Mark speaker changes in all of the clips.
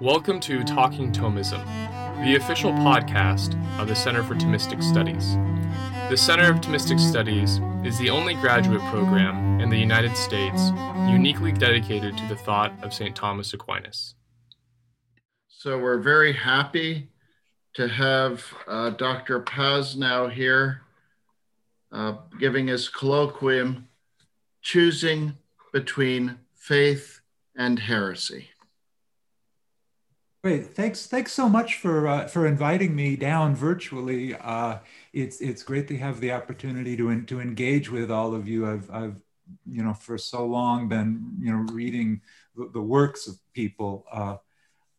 Speaker 1: Welcome to Talking Thomism, the official podcast of the Center for Thomistic Studies. The Center of Thomistic Studies is the only graduate program in the United States uniquely dedicated to the thought of St. Thomas Aquinas.
Speaker 2: So we're very happy to have uh, Dr. Pasnau here uh, giving his colloquium, Choosing Between Faith and Heresy.
Speaker 3: Great, thanks. Thanks so much for uh, for inviting me down virtually. Uh, it's it's great to have the opportunity to to engage with all of you. I've I've you know for so long been you know reading the, the works of people uh,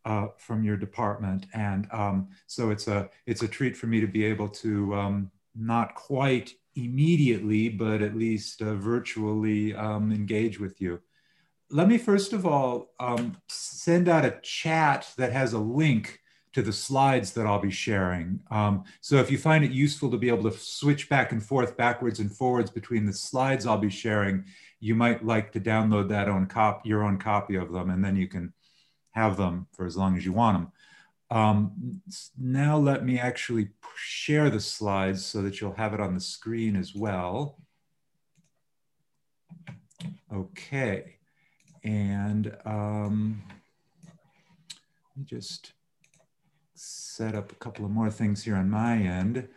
Speaker 3: uh, from your department, and um, so it's a it's a treat for me to be able to um, not quite immediately, but at least uh, virtually um, engage with you let me first of all um, send out a chat that has a link to the slides that I'll be sharing. Um, so if you find it useful to be able to switch back and forth, backwards and forwards between the slides I'll be sharing, you might like to download that own cop your own copy of them, and then you can have them for as long as you want them. Um, now let me actually share the slides so that you'll have it on the screen as well. Okay. And um, let me just set up a couple of more things here on my end.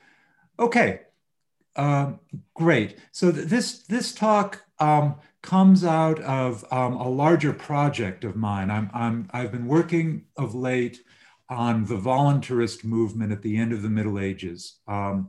Speaker 3: Okay, um, great. So th this, this talk um, comes out of um, a larger project of mine. I'm, I'm, I've been working of late on the voluntarist movement at the end of the Middle Ages, um,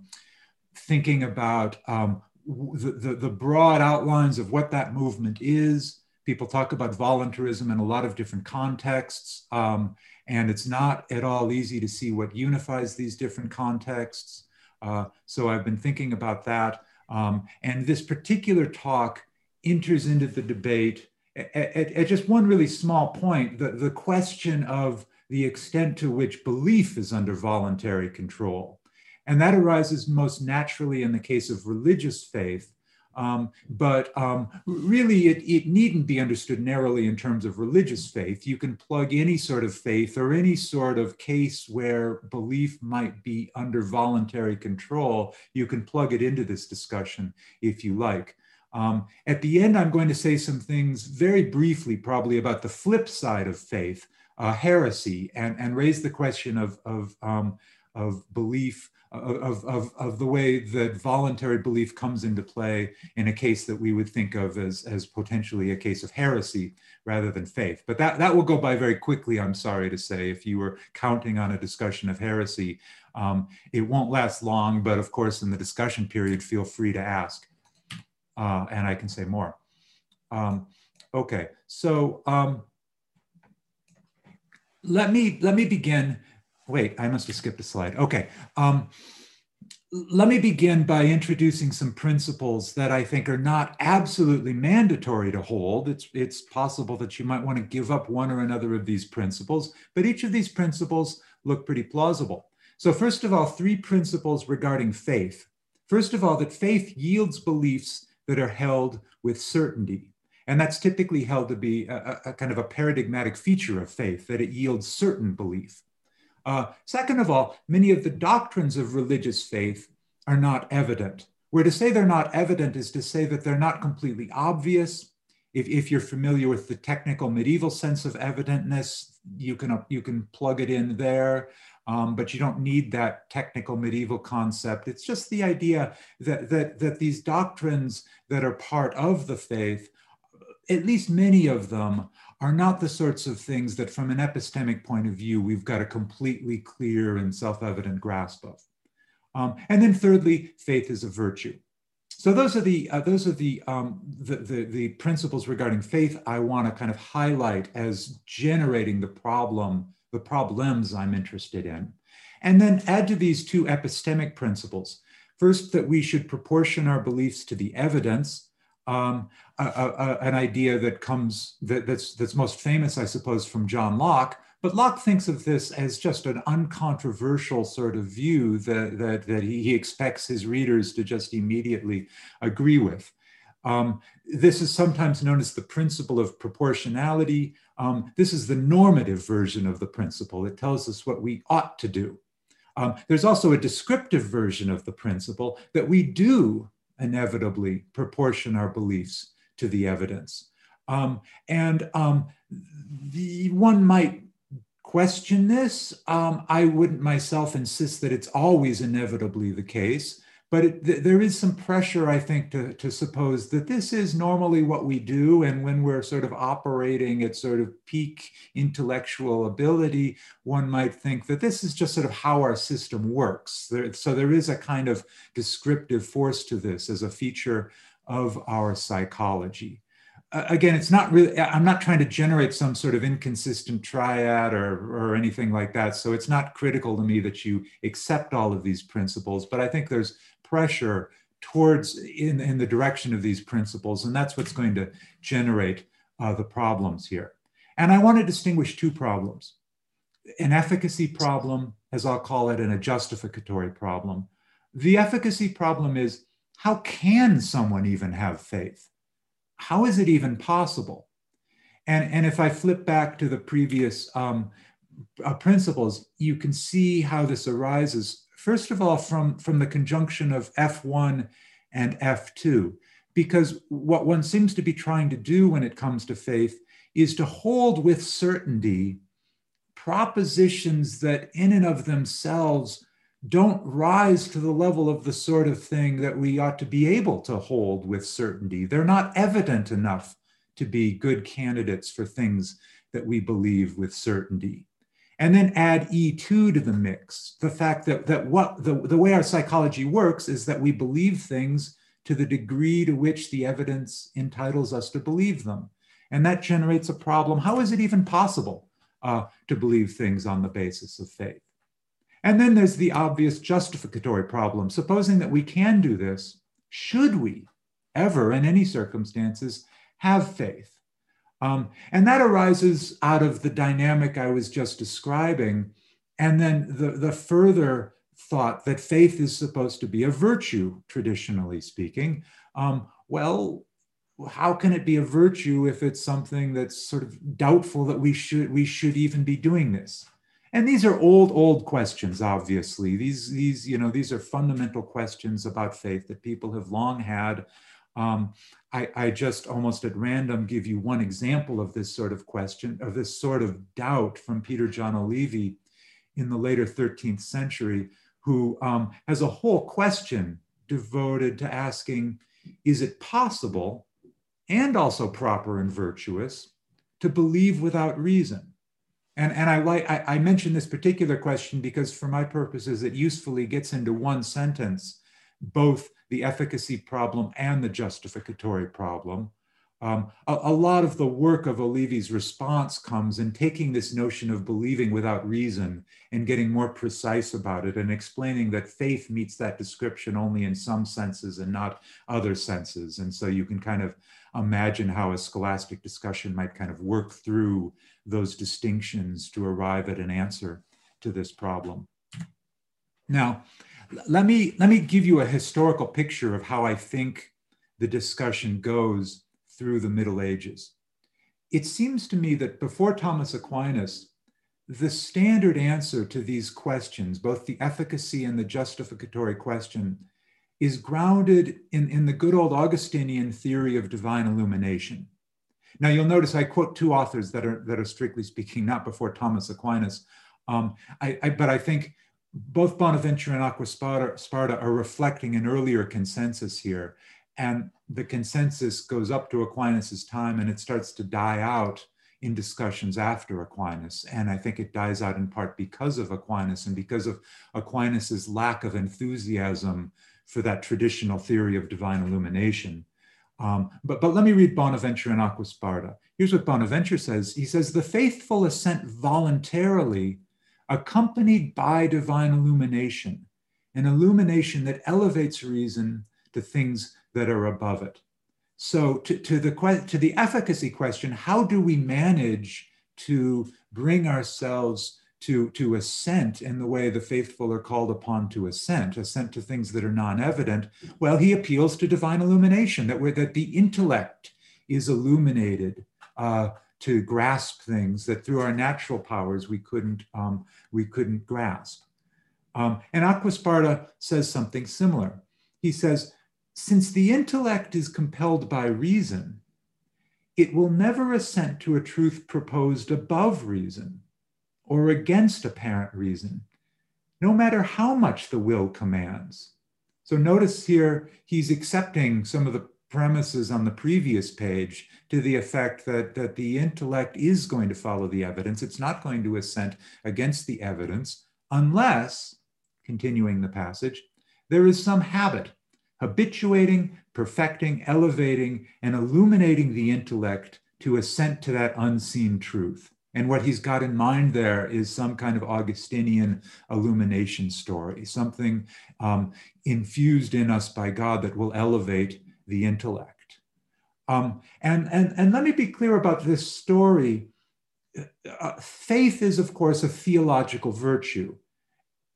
Speaker 3: thinking about um, the, the, the broad outlines of what that movement is, People talk about voluntarism in a lot of different contexts, um, and it's not at all easy to see what unifies these different contexts. Uh, so I've been thinking about that. Um, and this particular talk enters into the debate at, at, at, just one really small point the, the question of the extent to which belief is under voluntary control. And that arises most naturally in the case of religious faith, um, but um, really, it, it needn't be understood narrowly in terms of religious faith. You can plug any sort of faith or any sort of case where belief might be under voluntary control. You can plug it into this discussion if you like. Um, at the end, I'm going to say some things very briefly, probably about the flip side of faith, uh, heresy, and, and raise the question of, of, um, of belief of, of, of the way that voluntary belief comes into play in a case that we would think of as, as potentially a case of heresy rather than faith. But that, that will go by very quickly, I'm sorry to say. If you were counting on a discussion of heresy, um, it won't last long, but of course, in the discussion period, feel free to ask, uh, and I can say more. Um, okay, so um, let me let me begin wait, I must have skipped a slide. Okay. Um, let me begin by introducing some principles that I think are not absolutely mandatory to hold. It's, it's possible that you might want to give up one or another of these principles, but each of these principles look pretty plausible. So, first of all, three principles regarding faith. First of all, that faith yields beliefs that are held with certainty. And that's typically held to be a, a, kind of a paradigmatic feature of faith, that it yields certain belief. Uh, second of all, many of the doctrines of religious faith are not evident. Where to say they're not evident is to say that they're not completely obvious. If, if you're familiar with the technical medieval sense of evidentness, you can, you can plug it in there. Um, but you don't need that technical medieval concept. It's just the idea that, that, that these doctrines that are part of the faith, at least many of them, are not the sorts of things that, from an epistemic point of view, we've got a completely clear and self evident grasp of. Um, and then, thirdly, faith is a virtue. So those are the uh, those are the, um, the, the the principles regarding faith I want to kind of highlight as generating the problem, the problems I'm interested in, and then add to these two epistemic principles. First, that we should proportion our beliefs to the evidence, um, a, a, an idea that comes that, that's that's most famous, I suppose, from John Locke. But Locke thinks of this as just an uncontroversial sort of view that that, that he, he expects his readers to just immediately agree with. Um, this is sometimes known as the principle of proportionality. Um, this is the normative version of the principle. It tells us what we ought to do. Um, there's also a descriptive version of the principle that we do inevitably proportion our beliefs to the evidence. Um, and um, the, one might question this. Um, I wouldn't myself insist that it's always inevitably the case but it, th- there is some pressure, I think, to, to suppose that this is normally what we do. And when we're sort of operating at sort of peak intellectual ability, one might think that this is just sort of how our system works. There, so there is a kind of descriptive force to this as a feature of our psychology. Uh, again, it's not really, I'm not trying to generate some sort of inconsistent triad or, or anything like that. So it's not critical to me that you accept all of these principles, but I think there's pressure towards in, in the direction of these principles. And that's what's going to generate uh, the problems here. And I want to distinguish two problems an efficacy problem, as I'll call it, and a justificatory problem. The efficacy problem is how can someone even have faith? How is it even possible? And, and if I flip back to the previous um, uh, principles, you can see how this arises First of all, from, from the conjunction of F1 and F2, because what one seems to be trying to do when it comes to faith is to hold with certainty propositions that, in and of themselves, don't rise to the level of the sort of thing that we ought to be able to hold with certainty. They're not evident enough to be good candidates for things that we believe with certainty and then add E2 to the mix. The fact that, that what the, the way our psychology works is that we believe things to the degree to which the evidence entitles us to believe them. And that generates a problem. How is it even possible uh, to believe things on the basis of faith? And then there's the obvious justificatory problem. Supposing that we can do this, should we ever, in any circumstances, have faith? Um, and that arises out of the dynamic I was just describing. And then the, the further thought that faith is supposed to be a virtue, traditionally speaking. Um, well, how can it be a virtue if it's something that's sort of doubtful that we should we should even be doing this? And these are old, old questions, obviously. These, these, you know, these are fundamental questions about faith that people have long had. Um, I, I, just almost at random give you one example of this sort of question, of this sort of doubt from Peter John Olivi in the later 13th century, who um, has a whole question devoted to asking is it possible and also proper and virtuous to believe without reason? And, and I like I, I mention this particular question because for my purposes it usefully gets into one sentence both the efficacy problem and the justificatory problem. Um, a, a, lot of the work of Olivi's response comes in taking this notion of believing without reason and getting more precise about it and explaining that faith meets that description only in some senses and not other senses. And so you can kind of imagine how a scholastic discussion might kind of work through those distinctions to arrive at an answer to this problem. Now, let me let me give you a historical picture of how I think the discussion goes through the Middle Ages. It seems to me that before Thomas Aquinas, the standard answer to these questions, both the efficacy and the justificatory question, is grounded in, in the good old Augustinian theory of divine illumination. Now you'll notice I quote two authors that are that are strictly speaking not before Thomas Aquinas, um, I, I, but I think both Bonaventure and Acquasparta are reflecting an earlier consensus here. And the consensus goes up to Aquinas's time and it starts to die out in discussions after Aquinas. And I think it dies out in part because of Aquinas and because of Aquinas's lack of enthusiasm for that traditional theory of divine illumination. Um, but, but let me read Bonaventure and Acquasparta. Here's what Bonaventure says. He says, the faithful assent voluntarily accompanied by divine illumination, an illumination that elevates reason to things that are above it. So, to, to, the, to the efficacy question, how do we manage to bring ourselves to, to assent in the way the faithful are called upon to assent, assent to things that are non evident? Well, he appeals to divine illumination, that, that the intellect is illuminated uh, to grasp things that through our natural powers we couldn't, um, we couldn't grasp. Um, and Acquasparta says something similar. He says, since the intellect is compelled by reason, it will never assent to a truth proposed above reason or against apparent reason, no matter how much the will commands. So notice here, he's accepting some of the premises on the previous page to the effect that, that the intellect is going to follow the evidence. It's not going to assent against the evidence unless, continuing the passage, there is some habit habituating, perfecting, elevating, and illuminating the intellect to assent to that unseen truth. And what he's got in mind there is some kind of Augustinian illumination story, something um, infused in us by God that will elevate the intellect. Um, and, and, and let me be clear about this story. Uh, faith is, of course, a theological virtue.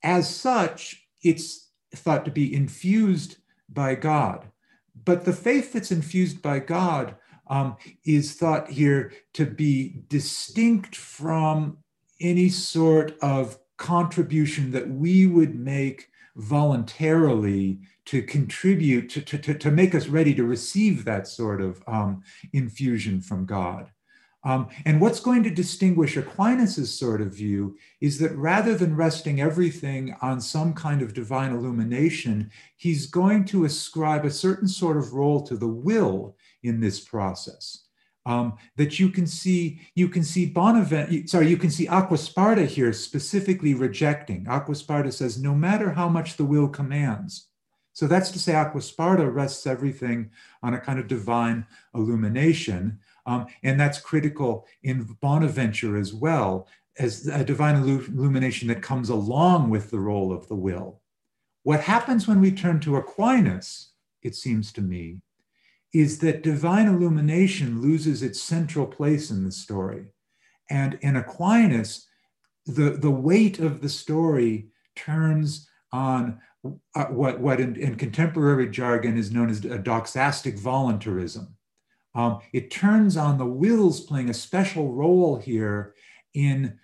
Speaker 3: As such, it's thought to be infused by God. But the faith that's infused by God um, is thought here to be distinct from any sort of contribution that we would make voluntarily to contribute to, to, to, make us ready to receive that sort of um, infusion from God. Um, and what's going to distinguish Aquinas's sort of view is that rather than resting everything on some kind of divine illumination, he's going to ascribe a certain sort of role to the will in this process. Um, that you can see, you can see Bonaventure, sorry, you can see Aquasparta here specifically rejecting. Aquasparta says, no matter how much the will commands. So that's to say, Acquasparta rests everything on a kind of divine illumination. Um, and that's critical in Bonaventure as well, as a divine illumination that comes along with the role of the will. What happens when we turn to Aquinas, it seems to me, is that divine illumination loses its central place in the story. And in Aquinas, the, the weight of the story turns on uh, what, what in, in, contemporary jargon is known as a doxastic voluntarism. Um, it turns on the wills playing a special role here in,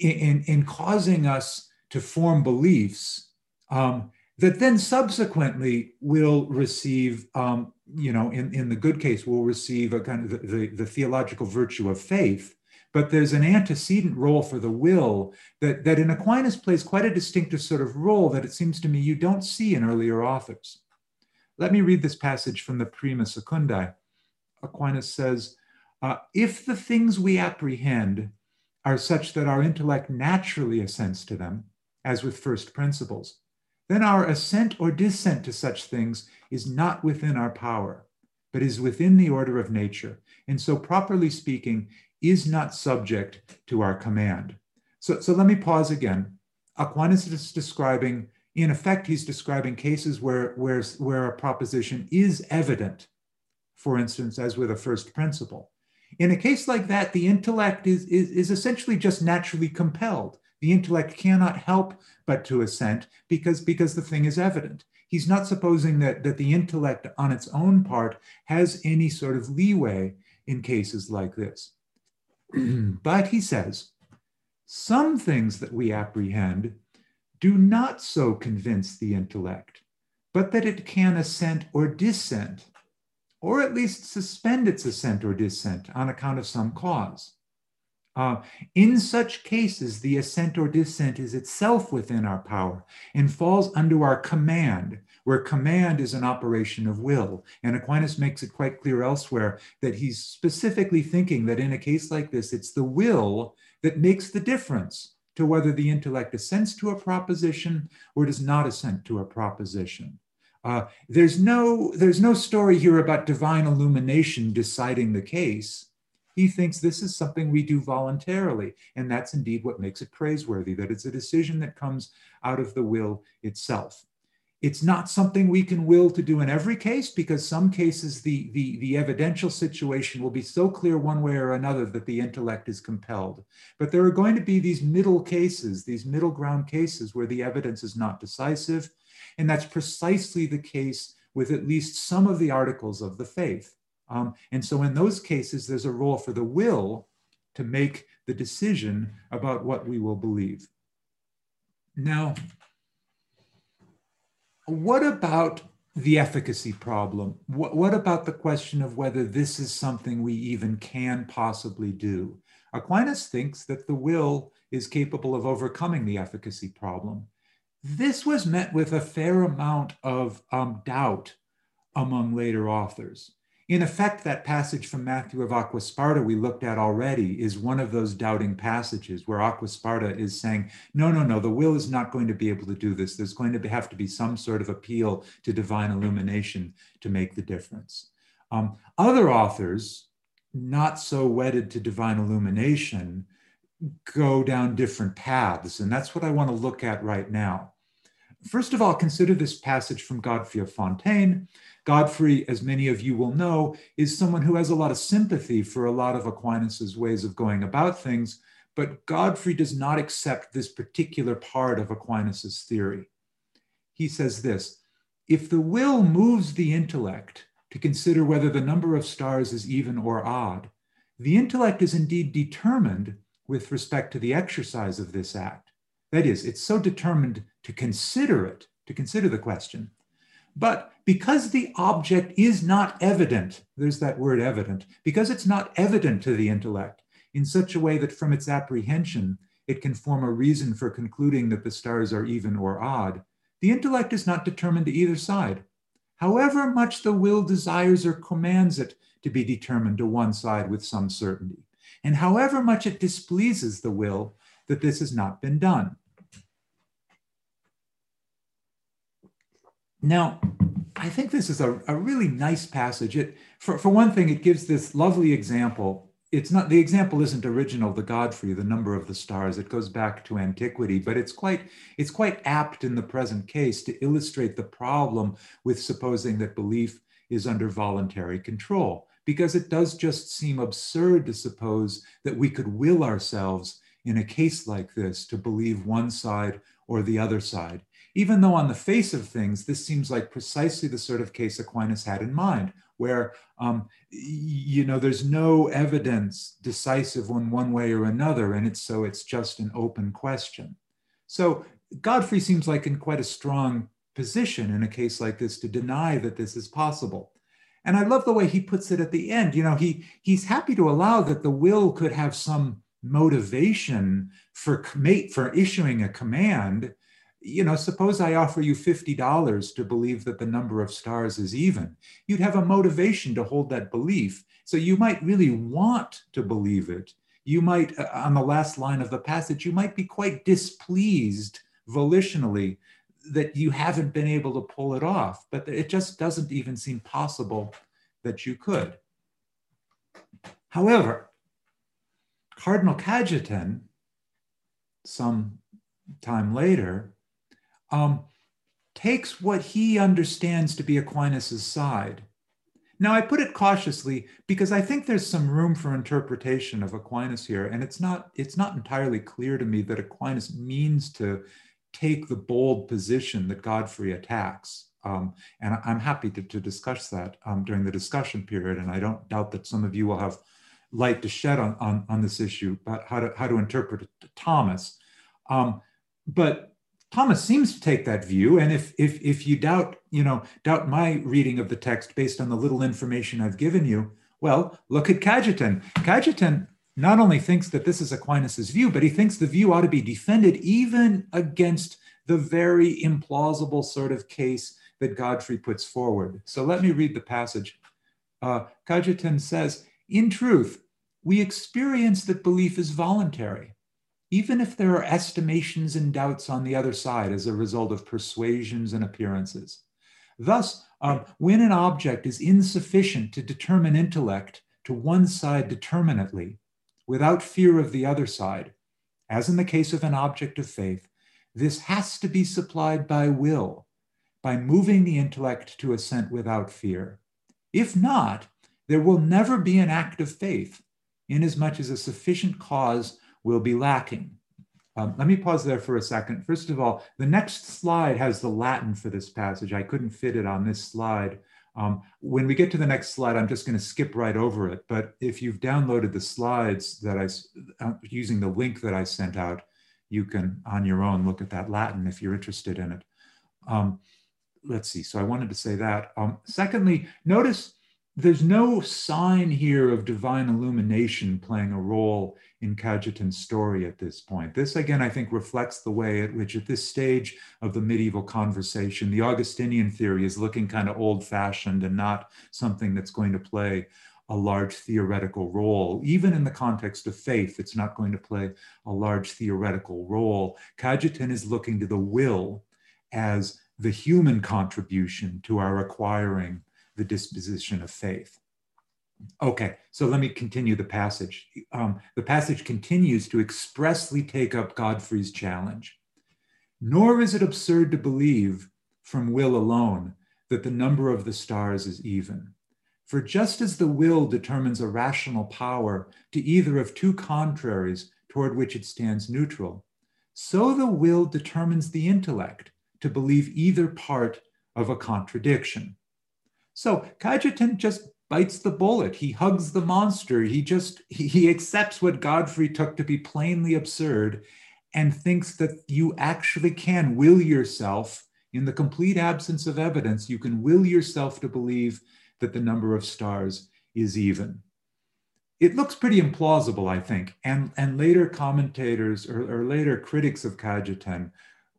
Speaker 3: in, in causing us to form beliefs um, that then subsequently will receive, um, you know, in, in the good case, will receive a kind of the, the, the, theological virtue of faith. But there's an antecedent role for the will that, that in Aquinas plays quite a distinctive sort of role that it seems to me you don't see in earlier authors. Let me read this passage from the Prima Secundae. Aquinas says, uh, if the things we apprehend are such that our intellect naturally assents to them, as with first principles, then our assent or dissent to such things is not within our power, but is within the order of nature, and so, properly speaking, is not subject to our command. So, so let me pause again. Aquinas is describing, in effect, he's describing cases where, where, where a proposition is evident for instance, as with a first principle. In a case like that, the intellect is, is, is essentially just naturally compelled. The intellect cannot help but to assent because, because the thing is evident. He's not supposing that, that the intellect on its own part has any sort of leeway in cases like this. but he says, some things that we apprehend do not so convince the intellect, but that it can assent or dissent or at least suspend its assent or dissent on account of some cause. Uh, in such cases, the assent or dissent is itself within our power and falls under our command, where command is an operation of will. And Aquinas makes it quite clear elsewhere that he's specifically thinking that in a case like this, it's the will that makes the difference to whether the intellect assents to a proposition or does not assent to a proposition. Uh, there's no there's no story here about divine illumination deciding the case. He thinks this is something we do voluntarily, and that's indeed what makes it praiseworthy. That it's a decision that comes out of the will itself. It's not something we can will to do in every case because some cases the, the, the evidential situation will be so clear one way or another that the intellect is compelled. But there are going to be these middle cases, these middle ground cases where the evidence is not decisive and that's precisely the case with at least some of the articles of the faith. Um, and so in those cases, there's a role for the will to make the decision about what we will believe. Now, what about the efficacy problem? What, what, about the question of whether this is something we even can possibly do? Aquinas thinks that the will is capable of overcoming the efficacy problem. This was met with a fair amount of um, doubt among later authors. In effect, that passage from Matthew of Aquasparta we looked at already is one of those doubting passages where Aquasparta is saying, no, no, no, the will is not going to be able to do this. There's going to have to be some sort of appeal to divine illumination to make the difference. Um, other authors, not so wedded to divine illumination, go down different paths. And that's what I want to look at right now. First of all, consider this passage from Godfrey of Fontaines Godfrey, as many of you will know, is someone who has a lot of sympathy for a lot of Aquinas's ways of going about things, but Godfrey does not accept this particular part of Aquinas's theory. He says this, if the will moves the intellect to consider whether the number of stars is even or odd, the intellect is indeed determined with respect to the exercise of this act. That is, it's so determined to consider it, to consider the question, but because the object is not evident, there's that word evident, because it's not evident to the intellect in such a way that from its apprehension, it can form a reason for concluding that the stars are even or odd, the intellect is not determined to either side. However much the will desires or commands it to be determined to one side with some certainty, and however much it displeases the will that this has not been done. Now, I think this is a, a really nice passage. It, for, for one thing, it gives this lovely example. It's not the example isn't original The Godfrey, the number of the stars. It goes back to antiquity, but it's quite it's quite apt in the present case to illustrate the problem with supposing that belief is under voluntary control, because it does just seem absurd to suppose that we could will ourselves in a case like this to believe one side or the other side even though on the face of things, this seems like precisely the sort of case Aquinas had in mind, where um, you know there's no evidence decisive one one way or another, and it's so it's just an open question. So Godfrey seems like in quite a strong position in a case like this to deny that this is possible. And I love the way he puts it at the end. You know, he he's happy to allow that the will could have some motivation for for issuing a command you know, suppose I offer you $50 to believe that the number of stars is even. You'd have a motivation to hold that belief. So you might really want to believe it. You might, uh, on the last line of the passage, you might be quite displeased volitionally that you haven't been able to pull it off, but it just doesn't even seem possible that you could. However, Cardinal Cajetan, some time later, um, takes what he understands to be Aquinas' side. Now, I put it cautiously because I think there's some room for interpretation of Aquinas here, and it's not, it's not entirely clear to me that Aquinas means to take the bold position that Godfrey attacks. Um, and I'm happy to, to discuss that um, during the discussion period, and I don't doubt that some of you will have light to shed on, on, on this issue about how to, how to interpret Thomas. Um, but Thomas seems to take that view, and if if if you doubt, you know, doubt my reading of the text based on the little information I've given you, well, look at Cajetan. Cajetan not only thinks that this is Aquinas's view, but he thinks the view ought to be defended even against the very implausible sort of case that Godfrey puts forward. So let me read the passage. Uh, Cajetan says, "In truth, we experience that belief is voluntary." Even if there are estimations and doubts on the other side as a result of persuasions and appearances. Thus, um, when an object is insufficient to determine intellect to one side determinately, without fear of the other side, as in the case of an object of faith, this has to be supplied by will, by moving the intellect to assent without fear. If not, there will never be an act of faith, inasmuch as a sufficient cause will be lacking. Um, let me pause there for a second. First of all, the next slide has the Latin for this passage. I couldn't fit it on this slide. Um, when we get to the next slide, I'm just going to skip right over it. But if you've downloaded the slides that I, uh, using the link that I sent out, you can on your own look at that Latin if you're interested in it. Um, let's see. So I wanted to say that. Um, secondly, notice there's no sign here of divine illumination playing a role in Cajetan's story at this point. This, again, I think reflects the way at which, at this stage of the medieval conversation, the Augustinian theory is looking kind of old fashioned and not something that's going to play a large theoretical role. Even in the context of faith, it's not going to play a large theoretical role. Cajetan is looking to the will as the human contribution to our acquiring the disposition of faith. Okay, so let me continue the passage. Um, the passage continues to expressly take up Godfrey's challenge. Nor is it absurd to believe from will alone that the number of the stars is even. For just as the will determines a rational power to either of two contraries toward which it stands neutral, so the will determines the intellect to believe either part of a contradiction. So Cajetan just bites the bullet. He hugs the monster. He just he, accepts what Godfrey took to be plainly absurd and thinks that you actually can will yourself in the complete absence of evidence, you can will yourself to believe that the number of stars is even. It looks pretty implausible, I think. And, and later commentators or, or later critics of Cajetan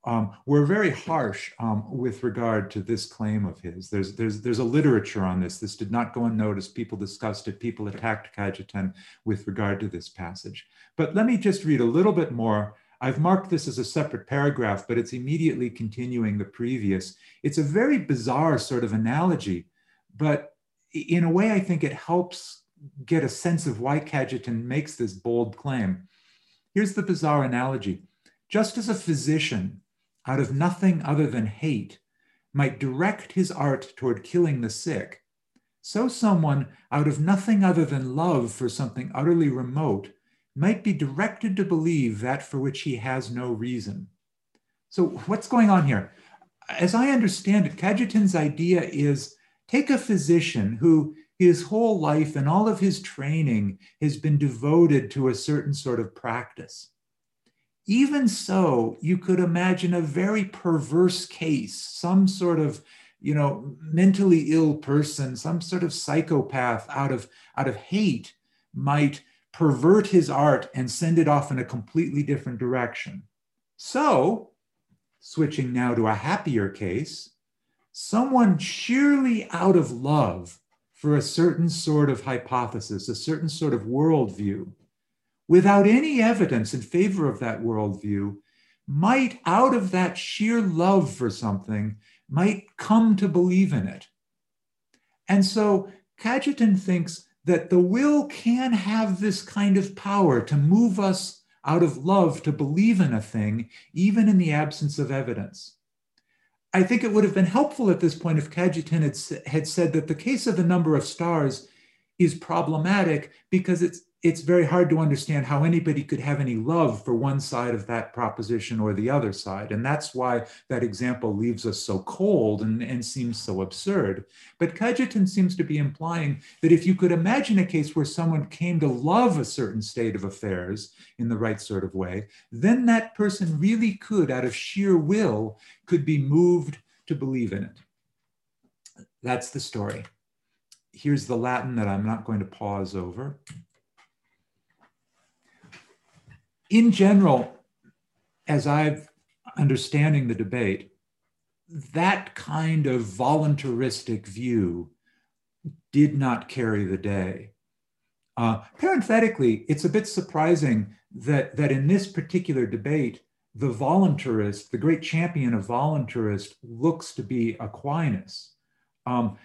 Speaker 3: um, were very harsh um, with regard to this claim of his. There's, there's, there's a literature on this. This did not go unnoticed. People discussed it. People attacked Cajetan with regard to this passage. But let me just read a little bit more. I've marked this as a separate paragraph, but it's immediately continuing the previous. It's a very bizarre sort of analogy, but in a way, I think it helps get a sense of why Cajetan makes this bold claim. Here's the bizarre analogy. Just as a physician out of nothing other than hate, might direct his art toward killing the sick, so someone out of nothing other than love for something utterly remote might be directed to believe that for which he has no reason. So, what's going on here? As I understand it, Cajetan's idea is take a physician who his whole life and all of his training has been devoted to a certain sort of practice. Even so, you could imagine a very perverse case, some sort of you know mentally ill person some sort of psychopath out of out of hate might pervert his art and send it off in a completely different direction. So switching now to a happier case someone sheerly out of love for a certain sort of hypothesis a certain sort of worldview without any evidence in favor of that worldview, might, out of that sheer love for something, might come to believe in it. And so Cajetan thinks that the will can have this kind of power to move us out of love to believe in a thing, even in the absence of evidence. I think it would have been helpful at this point if Cajetan had, had said that the case of the number of stars is problematic because it's it's very hard to understand how anybody could have any love for one side of that proposition or the other side. And that's why that example leaves us so cold and, and seems so absurd. But Cajetan seems to be implying that if you could imagine a case where someone came to love a certain state of affairs in the right sort of way, then that person really could, out of sheer will, could be moved to believe in it. That's the story. Here's the Latin that I'm not going to pause over. In general, as I've understanding the debate, that kind of voluntaristic view did not carry the day. Uh, parenthetically, it's a bit surprising that, that in this particular debate, the voluntarist, the great champion of voluntarist, looks to be Aquinas. Um,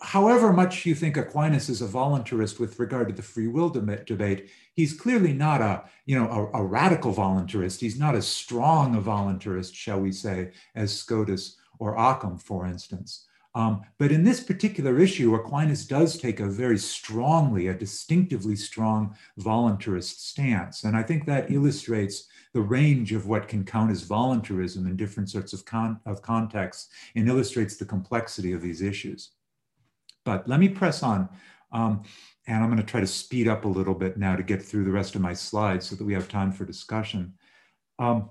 Speaker 3: however much you think Aquinas is a voluntarist with regard to the free will debate, he's clearly not a, you know, a, a, radical voluntarist. He's not as strong a voluntarist, shall we say, as Scotus or Occam, for instance. Um, but in this particular issue, Aquinas does take a very strongly, a distinctively strong voluntarist stance. And I think that illustrates the range of what can count as voluntarism in different sorts of, con of contexts and illustrates the complexity of these issues. But let me press on. Um, and I'm going to try to speed up a little bit now to get through the rest of my slides so that we have time for discussion. Um,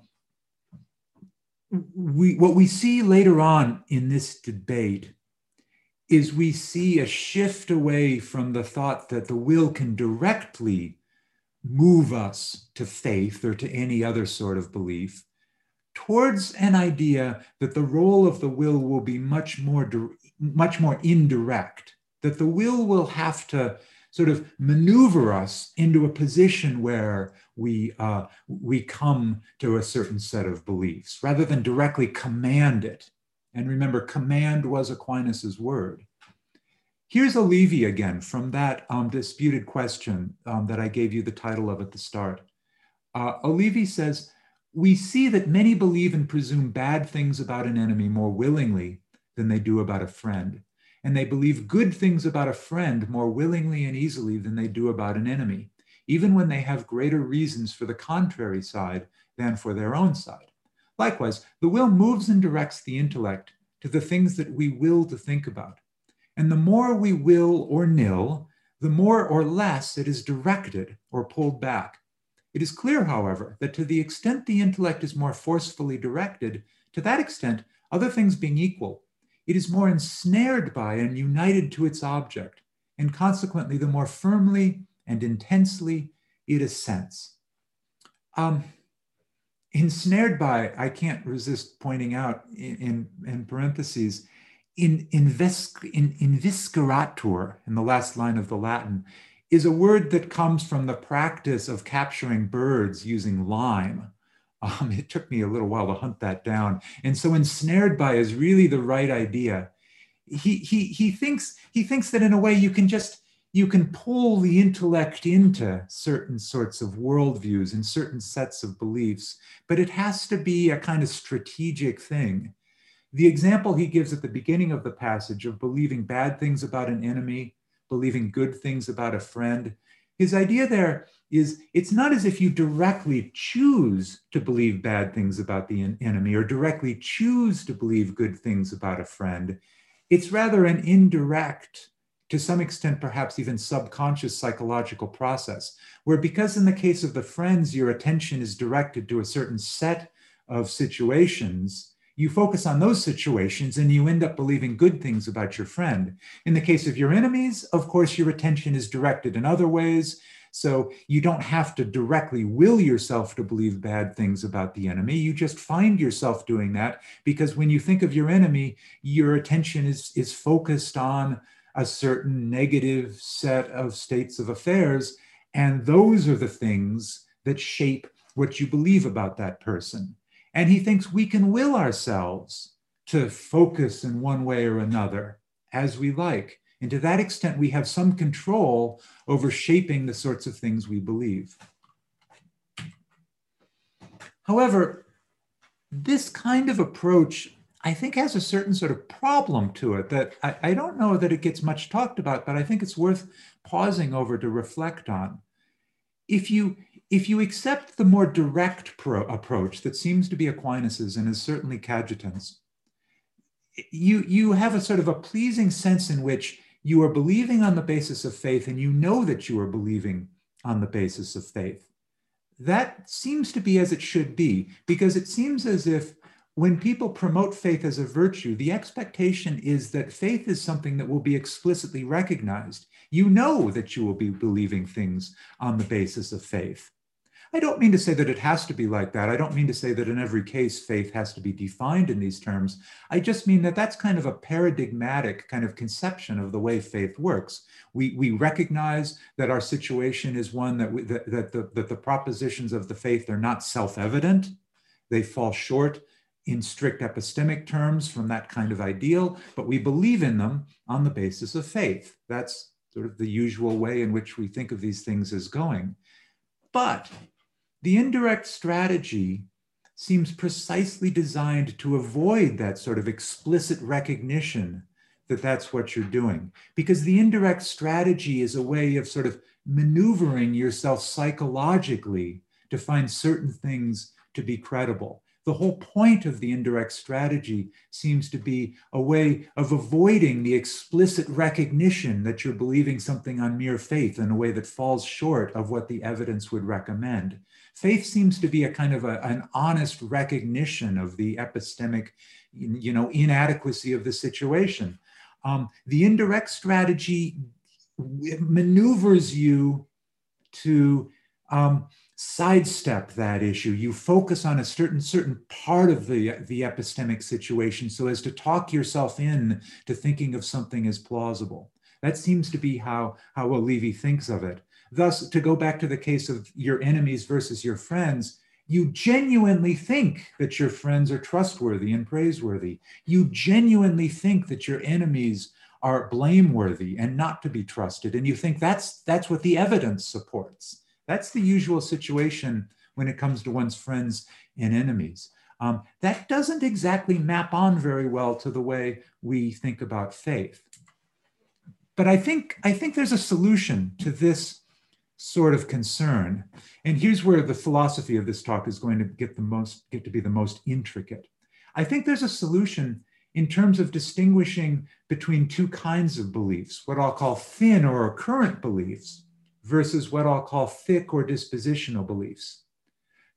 Speaker 3: we, what we see later on in this debate is we see a shift away from the thought that the will can directly move us to faith or to any other sort of belief towards an idea that the role of the will will be much more much more indirect that the will will have to sort of maneuver us into a position where we uh, we come to a certain set of beliefs rather than directly command it and remember command was aquinas's word Here's Olivi again from that um, disputed question um, that I gave you the title of at the start. Uh, Olivi says, We see that many believe and presume bad things about an enemy more willingly than they do about a friend. And they believe good things about a friend more willingly and easily than they do about an enemy, even when they have greater reasons for the contrary side than for their own side. Likewise, the will moves and directs the intellect to the things that we will to think about and the more we will or nil, the more or less it is directed or pulled back. It is clear, however, that to the extent the intellect is more forcefully directed, to that extent, other things being equal, it is more ensnared by and united to its object, and consequently, the more firmly and intensely it assents. Um, ensnared by, I can't resist pointing out in, in, parentheses, in, invis, in, invisceratur, in the last line of the Latin, is a word that comes from the practice of capturing birds using lime. Um, it took me a little while to hunt that down. And so ensnared by is really the right idea. He, he, he, thinks, he thinks that in a way you can just, you can pull the intellect into certain sorts of worldviews and certain sets of beliefs, but it has to be a kind of strategic thing. The example he gives at the beginning of the passage of believing bad things about an enemy, believing good things about a friend, his idea there is it's not as if you directly choose to believe bad things about the enemy or directly choose to believe good things about a friend. It's rather an indirect, to some extent, perhaps even subconscious psychological process, where because in the case of the friends, your attention is directed to a certain set of situations you focus on those situations and you end up believing good things about your friend. In the case of your enemies, of course, your attention is directed in other ways. So you don't have to directly will yourself to believe bad things about the enemy. You just find yourself doing that because when you think of your enemy, your attention is, is focused on a certain negative set of states of affairs. And those are the things that shape what you believe about that person. And he thinks we can will ourselves to focus in one way or another as we like. And to that extent, we have some control over shaping the sorts of things we believe. However, this kind of approach, I think, has a certain sort of problem to it that I, I, don't know that it gets much talked about, but I think it's worth pausing over to reflect on. If you if you accept the more direct pro- approach that seems to be Aquinas's and is certainly Cajetan's, you, you have a sort of a pleasing sense in which you are believing on the basis of faith and you know that you are believing on the basis of faith. That seems to be as it should be, because it seems as if when people promote faith as a virtue, the expectation is that faith is something that will be explicitly recognized. You know that you will be believing things on the basis of faith. I don't mean to say that it has to be like that. I don't mean to say that in every case faith has to be defined in these terms. I just mean that that's kind of a paradigmatic kind of conception of the way faith works. We, we recognize that our situation is one that, we, that, that, the, that the propositions of the faith are not self evident, they fall short in strict epistemic terms from that kind of ideal, but we believe in them on the basis of faith. That's sort of the usual way in which we think of these things as going. But the indirect strategy seems precisely designed to avoid that sort of explicit recognition that that's what you're doing. Because the indirect strategy is a way of sort of maneuvering yourself psychologically to find certain things to be credible. the whole point of the indirect strategy seems to be a way of avoiding the explicit recognition that you're believing something on mere faith in a way that falls short of what the evidence would recommend. Faith seems to be a kind of a, an honest recognition of the epistemic, you know, inadequacy of the situation. Um, the indirect strategy maneuvers you to um, sidestep that issue. You focus on a certain certain part of the, the epistemic situation so as to talk yourself in to thinking of something as plausible. That seems to be how, how Olivi thinks of it. Thus, to go back to the case of your enemies versus your friends, you genuinely think that your friends are trustworthy and praiseworthy. You genuinely think that your enemies are blameworthy and not to be trusted. And you think that's, that's what the evidence supports. That's the usual situation when it comes to one's friends and enemies. Um, that doesn't exactly map on very well to the way we think about faith. But I think, I think there's a solution to this sort of concern. And here's where the philosophy of this talk is going to get the most get to be the most intricate. I think there's a solution in terms of distinguishing between two kinds of beliefs, what I'll call thin or current beliefs versus what I'll call thick or dispositional beliefs.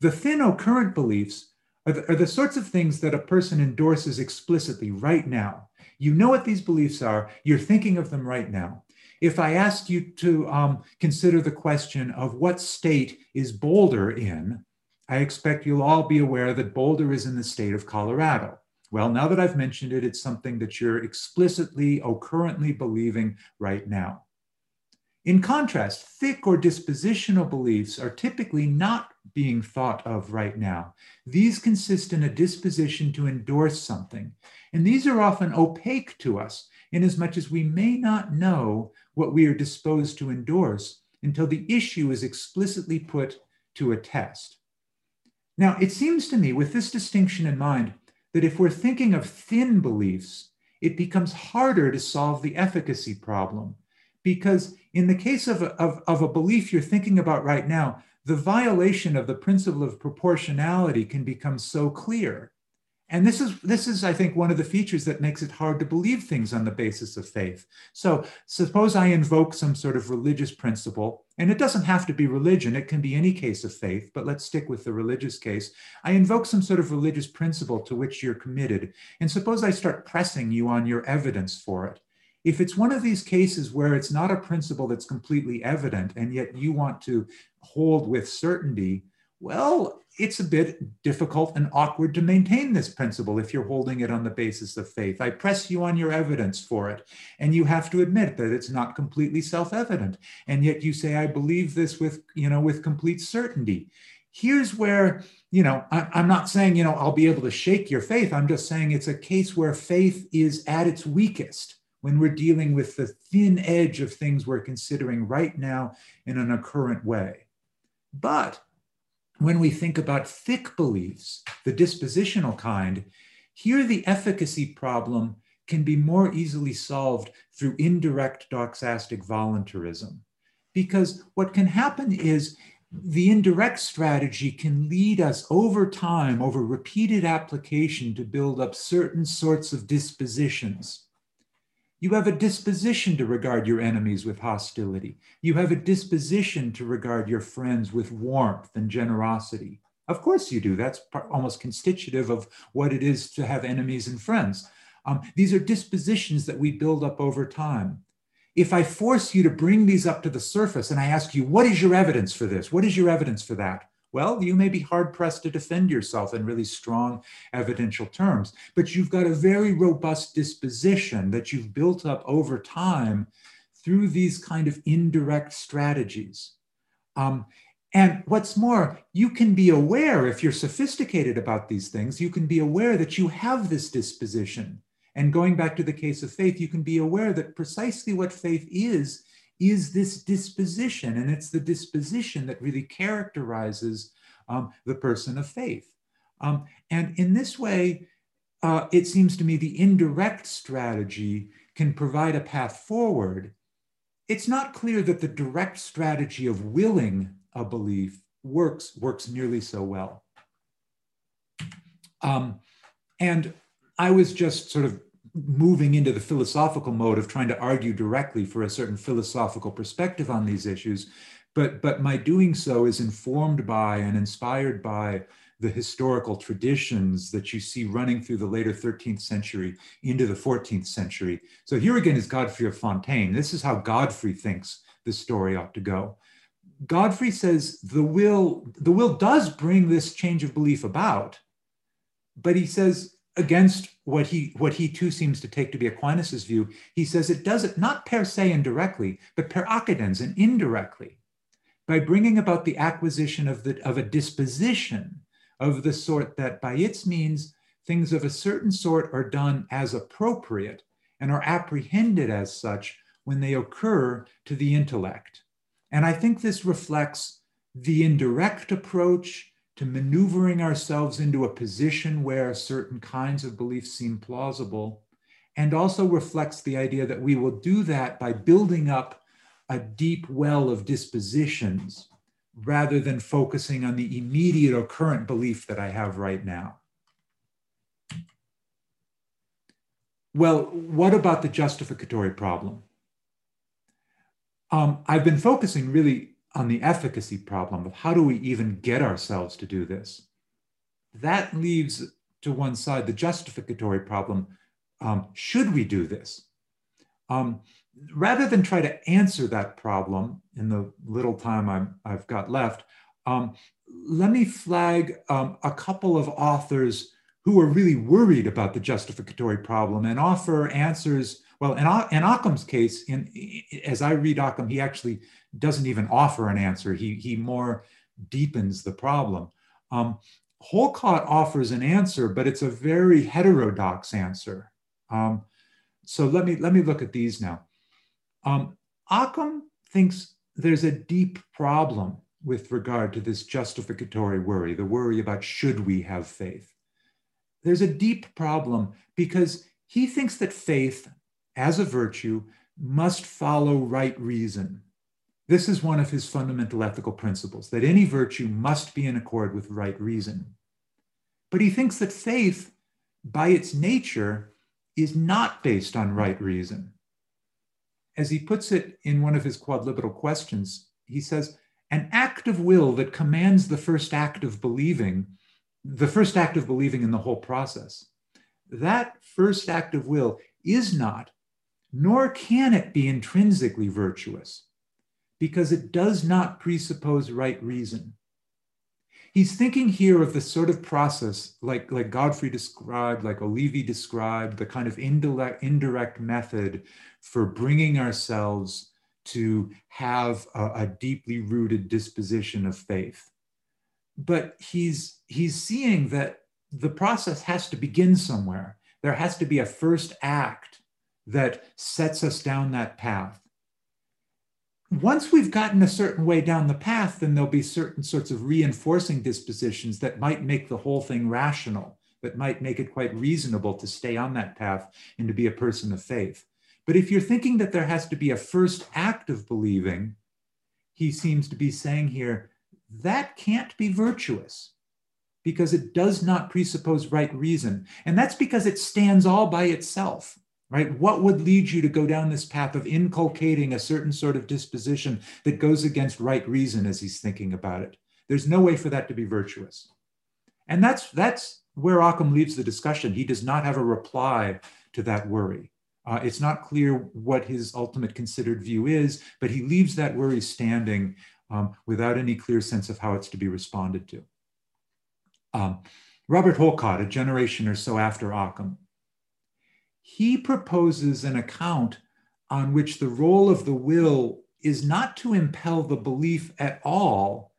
Speaker 3: The thin or current beliefs are the, are the sorts of things that a person endorses explicitly right now. You know what these beliefs are, you're thinking of them right now. If I ask you to um, consider the question of what state is Boulder in, I expect you'll all be aware that Boulder is in the state of Colorado. Well, now that I've mentioned it, it's something that you're explicitly or currently believing right now. In contrast, thick or dispositional beliefs are typically not being thought of right now. These consist in a disposition to endorse something, and these are often opaque to us inasmuch as we may not know what we are disposed to endorse until the issue is explicitly put to a test. Now, it seems to me, with this distinction in mind, that if we're thinking of thin beliefs, it becomes harder to solve the efficacy problem. Because in the case of a, of, of a belief you're thinking about right now, the violation of the principle of proportionality can become so clear and this is this is i think one of the features that makes it hard to believe things on the basis of faith. So suppose i invoke some sort of religious principle and it doesn't have to be religion. It can be any case of faith but let's stick with the religious case. I invoke some sort of religious principle to which you're committed. And suppose i start pressing you on your evidence for it. If it's one of these cases where it's not a principle that's completely evident and yet you want to hold with certainty well it's a bit difficult and awkward to maintain this principle if you're holding it on the basis of faith. I press you on your evidence for it, and you have to admit that it's not completely self-evident. And yet you say, I believe this with, you know, with complete certainty. Here's where, you know, I, I'm not saying, you know, I'll be able to shake your faith. I'm just saying it's a case where faith is at its weakest when we're dealing with the thin edge of things we're considering right now in an occurrent way. But when we think about thick beliefs, the dispositional kind, here the efficacy problem can be more easily solved through indirect doxastic voluntarism. Because what can happen is the indirect strategy can lead us over time, over repeated application, to build up certain sorts of dispositions you have a disposition to regard your enemies with hostility. You have a disposition to regard your friends with warmth and generosity. Of course, you do. That's almost constitutive of what it is to have enemies and friends. Um, these are dispositions that we build up over time. If I force you to bring these up to the surface and I ask you, what is your evidence for this? What is your evidence for that? Well, you may be hard pressed to defend yourself in really strong evidential terms, but you've got a very robust disposition that you've built up over time through these kind of indirect strategies. Um, and what's more, you can be aware, if you're sophisticated about these things, you can be aware that you have this disposition. And going back to the case of faith, you can be aware that precisely what faith is is this disposition. And it's the disposition that really characterizes um, the person of faith. Um, and in this way, uh, it seems to me the indirect strategy can provide a path forward. It's not clear that the direct strategy of willing a belief works, works nearly so well. Um, and I was just sort of moving into the philosophical mode of trying to argue directly for a certain philosophical perspective on these issues. But, but my doing so is informed by and inspired by the historical traditions that you see running through the later 13th century into the 14th century. So here again is Godfrey of Fontaines. This is how Godfrey thinks the story ought to go. Godfrey says the will, the will does bring this change of belief about, but he says against what he what he too seems to take to be Aquinas's view, he says it does it not per se indirectly, but per accidens and indirectly, by bringing about the acquisition of the of a disposition of the sort that by its means things of a certain sort are done as appropriate and are apprehended as such when they occur to the intellect. And I think this reflects the indirect approach to maneuvering ourselves into a position where certain kinds of beliefs seem plausible, and also reflects the idea that we will do that by building up a deep well of dispositions rather than focusing on the immediate or current belief that I have right now. Well, what about the justificatory problem? Um, I've been focusing really on the efficacy problem of how do we even get ourselves to do this. That leaves to one side the justificatory problem. Um, should we do this? Um, rather than try to answer that problem in the little time i have got left, um, let me flag um, a couple of authors who are really worried about the justificatory problem and offer answers. Well, in, in Occam's case, in, as I read Occam, he actually doesn't even offer an answer. He, he more deepens the problem. Um, Holcot offers an answer, but it's a very heterodox answer. Um, so let me, let me look at these now. Um, Occam thinks there's a deep problem with regard to this justificatory worry, the worry about should we have faith. There's a deep problem because he thinks that faith, as a virtue, must follow right reason. This is one of his fundamental ethical principles that any virtue must be in accord with right reason. But he thinks that faith, by its nature, is not based on right reason as he puts it in one of his quodlibetal questions, he says, an act of will that commands the first act of believing, the first act of believing in the whole process, that first act of will is not, nor can it be intrinsically virtuous, because it does not presuppose right reason. He's thinking here of the sort of process like, like Godfrey described, like Olivi described, the kind of indirect, indirect method for bringing ourselves to have a, a deeply rooted disposition of faith. But he's, he's seeing that the process has to begin somewhere. There has to be a first act that sets us down that path once we've gotten a certain way down the path, then there'll be certain sorts of reinforcing dispositions that might make the whole thing rational, that might make it quite reasonable to stay on that path and to be a person of faith. But if you're thinking that there has to be a first act of believing, he seems to be saying here, that can't be virtuous because it does not presuppose right reason. And that's because it stands all by itself right? What would lead you to go down this path of inculcating a certain sort of disposition that goes against right reason as he's thinking about it? There's no way for that to be virtuous. And that's, that's where Occam leaves the discussion. He does not have a reply to that worry. Uh, it's not clear what his ultimate considered view is, but he leaves that worry standing um, without any clear sense of how it's to be responded to. Um, Robert Holcot, a generation or so after Occam, he proposes an account on which the role of the will is not to impel the belief at all,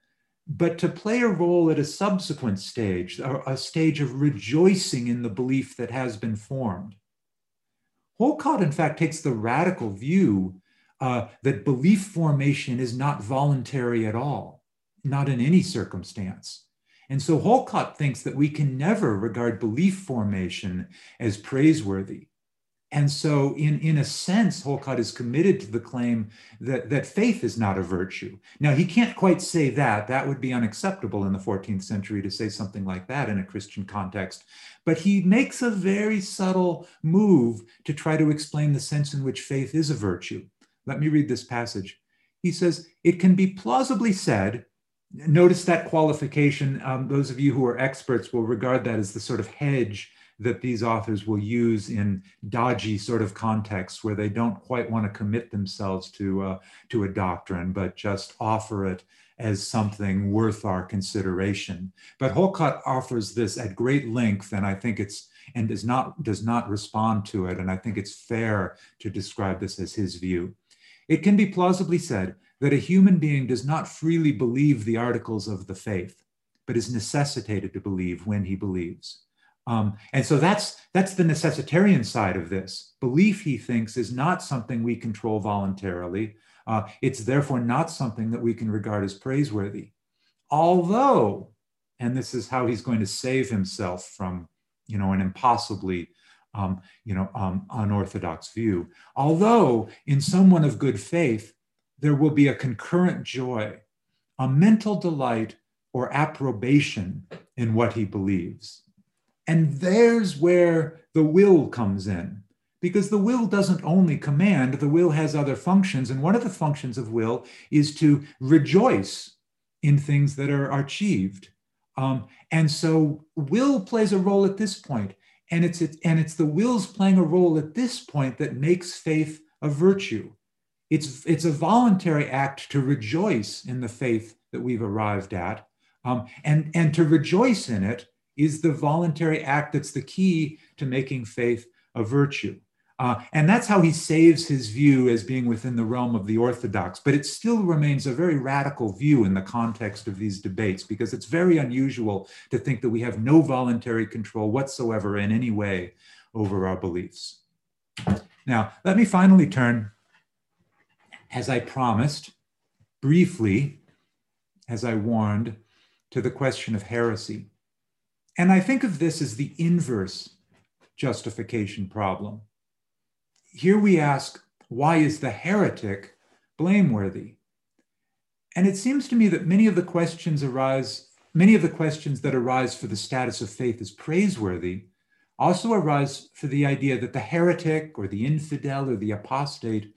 Speaker 3: but to play a role at a subsequent stage, a stage of rejoicing in the belief that has been formed. Holcot, in fact, takes the radical view uh, that belief formation is not voluntary at all, not in any circumstance. And so Holcot thinks that we can never regard belief formation as praiseworthy and so, in, in a sense, Holcot is committed to the claim that, that faith is not a virtue. Now, he can't quite say that. That would be unacceptable in the 14th century to say something like that in a Christian context. But he makes a very subtle move to try to explain the sense in which faith is a virtue. Let me read this passage. He says, It can be plausibly said, notice that qualification. Um, those of you who are experts will regard that as the sort of hedge that these authors will use in dodgy sort of contexts where they don't quite want to commit themselves to, uh, to a doctrine, but just offer it as something worth our consideration. But Holcot offers this at great length, and I think it's and does not does not respond to it. And I think it's fair to describe this as his view. It can be plausibly said that a human being does not freely believe the articles of the faith, but is necessitated to believe when he believes. Um, and so that's that's the necessitarian side of this. Belief, he thinks, is not something we control voluntarily. Uh, it's therefore not something that we can regard as praiseworthy. Although, and this is how he's going to save himself from, you know, an impossibly, um, you know, um, unorthodox view. Although, in someone of good faith, there will be a concurrent joy, a mental delight or approbation in what he believes. And there's where the will comes in, because the will doesn't only command, the will has other functions. And one of the functions of will is to rejoice in things that are achieved. Um, and so will plays a role at this point, and it's it, and it's the will's playing a role at this point that makes faith a virtue. It's it's a voluntary act to rejoice in the faith that we've arrived at, um, and and to rejoice in it is the voluntary act that's the key to making faith a virtue. Uh, and that's how he saves his view as being within the realm of the orthodox. But it still remains a very radical view in the context of these debates because it's very unusual to think that we have no voluntary control whatsoever in any way over our beliefs. Now, let me finally turn, as I promised, briefly, as I warned, to the question of heresy. And I think of this as the inverse justification problem. Here we ask, why is the heretic blameworthy? And it seems to me that many of the questions arise, many of the questions that arise for the status of faith as praiseworthy also arise for the idea that the heretic or the infidel or the apostate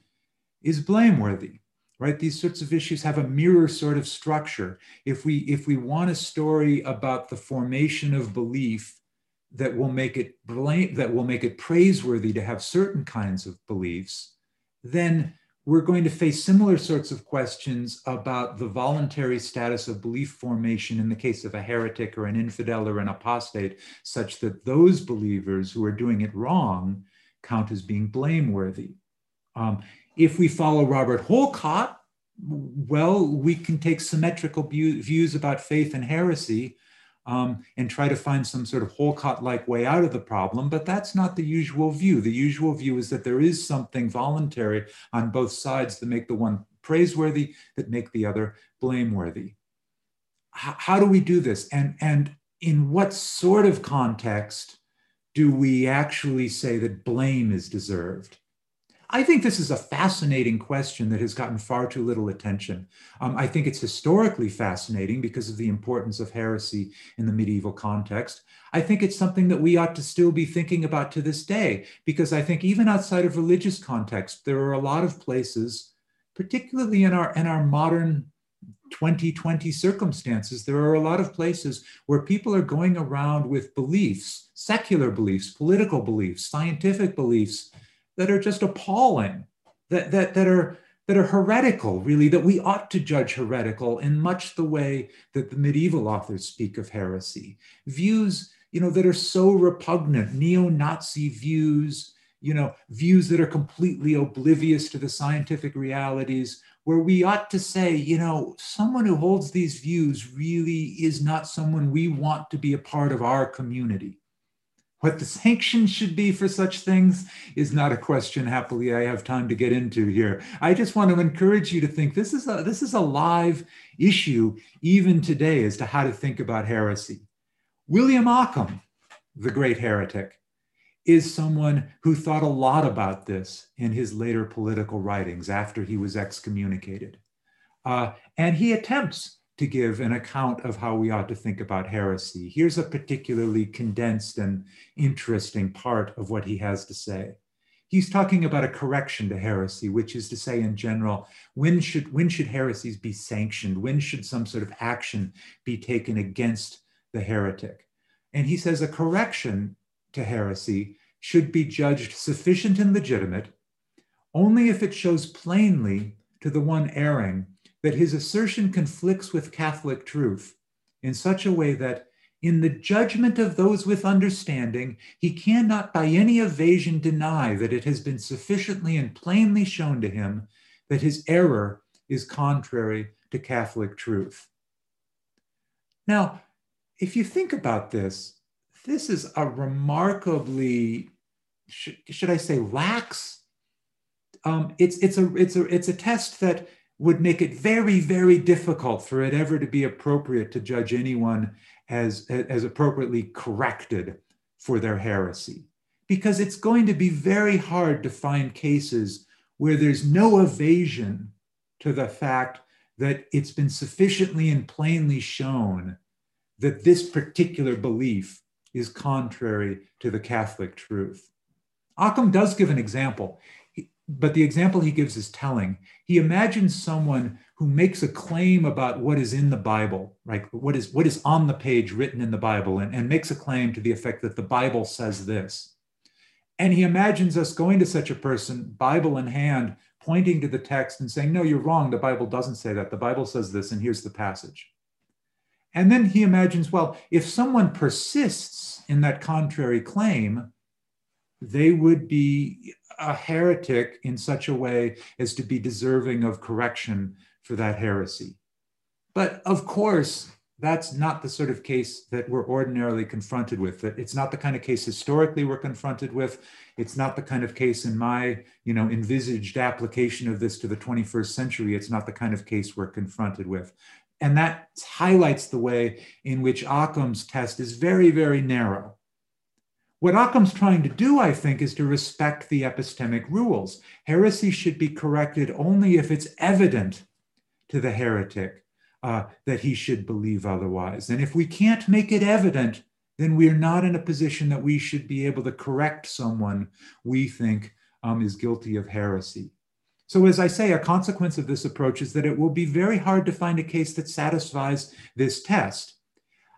Speaker 3: is blameworthy right? These sorts of issues have a mirror sort of structure. If we if we want a story about the formation of belief that will make it blame that will make it praiseworthy to have certain kinds of beliefs then we're going to face similar sorts of questions about the voluntary status of belief formation in the case of a heretic or an infidel or an apostate such that those believers who are doing it wrong count as being blameworthy. Um, if we follow Robert Holcot, well, we can take symmetrical views about faith and heresy um, and try to find some sort of Holcot like way out of the problem, but that's not the usual view. The usual view is that there is something voluntary on both sides that make the one praiseworthy, that make the other blameworthy. H- how do we do this? And, and in what sort of context do we actually say that blame is deserved? I think this is a fascinating question that has gotten far too little attention. Um, I think it's historically fascinating because of the importance of heresy in the medieval context. I think it's something that we ought to still be thinking about to this day, because I think even outside of religious context, there are a lot of places, particularly in our in our modern 2020 circumstances, there are a lot of places where people are going around with beliefs, secular beliefs, political beliefs, scientific beliefs that are just appalling, that, that, that are that are heretical, really, that we ought to judge heretical in much the way that the medieval authors speak of heresy. Views, you know, that are so repugnant, neo-Nazi views, you know, views that are completely oblivious to the scientific realities, where we ought to say, you know, someone who holds these views really is not someone we want to be a part of our community. What the sanctions should be for such things is not a question happily I have time to get into here. I just want to encourage you to think this is a this is a live issue even today as to how to think about heresy. William Ockham, the great heretic, is someone who thought a lot about this in his later political writings after he was excommunicated. Uh, and he attempts to give an account of how we ought to think about heresy. Here's a particularly condensed and interesting part of what he has to say. He's talking about a correction to heresy, which is to say, in general, when should, when should heresies be sanctioned? When should some sort of action be taken against the heretic? And he says a correction to heresy should be judged sufficient and legitimate only if it shows plainly to the one erring that his assertion conflicts with Catholic truth in such a way that, in the judgment of those with understanding, he cannot by any evasion deny that it has been sufficiently and plainly shown to him that his error is contrary to Catholic truth. Now, if you think about this, this is a remarkably, should, should I say, lax. Um, it's it's a it's a it's a test that would make it very very difficult for it ever to be appropriate to judge anyone as as appropriately corrected for their heresy, because it's going to be very hard to find cases where there's no evasion to the fact that it's been sufficiently and plainly shown that this particular belief is contrary to the Catholic truth. Occam does give an example, but the example he gives is telling. He imagines someone who makes a claim about what is in the Bible, right? What is, what is on the page written in the Bible, and, and makes a claim to the effect that the Bible says this. And he imagines us going to such a person, Bible in hand, pointing to the text and saying, No, you're wrong. The Bible doesn't say that. The Bible says this, and here's the passage. And then he imagines, well, if someone persists in that contrary claim, they would be a heretic in such a way as to be deserving of correction for that heresy. But of course, that's not the sort of case that we're ordinarily confronted with. That it's not the kind of case historically we're confronted with. It's not the kind of case in my, you know, envisaged application of this to the 21st century. It's not the kind of case we're confronted with. And that highlights the way in which Occam's test is very, very narrow. What Occam's trying to do, I think, is to respect the epistemic rules. Heresy should be corrected only if it's evident to the heretic uh, that he should believe otherwise. And if we can't make it evident, then we're not in a position that we should be able to correct someone we think um, is guilty of heresy. So, as I say, a consequence of this approach is that it will be very hard to find a case that satisfies this test.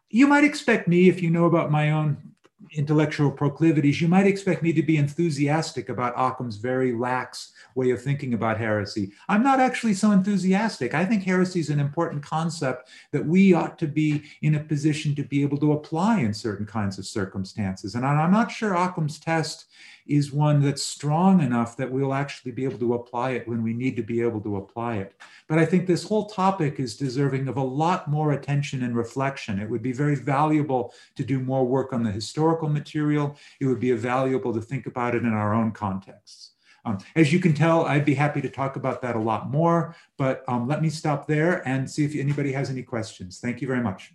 Speaker 3: You might expect me, if you know about my own intellectual proclivities, you might expect me to be enthusiastic about Occam's very lax way of thinking about heresy. I'm not actually so enthusiastic. I think heresy is an important concept that we ought to be in a position to be able to apply in certain kinds of circumstances. And I'm not sure Occam's test is one that's strong enough that we'll actually be able to apply it when we need to be able to apply it. But I think this whole topic is deserving of a lot more attention and reflection. It would be very valuable to do more work on the historical material. It would be valuable to think about it in our own contexts. Um, as you can tell, I'd be happy to talk about that a lot more, but um, let me stop there and see if anybody has any questions. Thank you very much.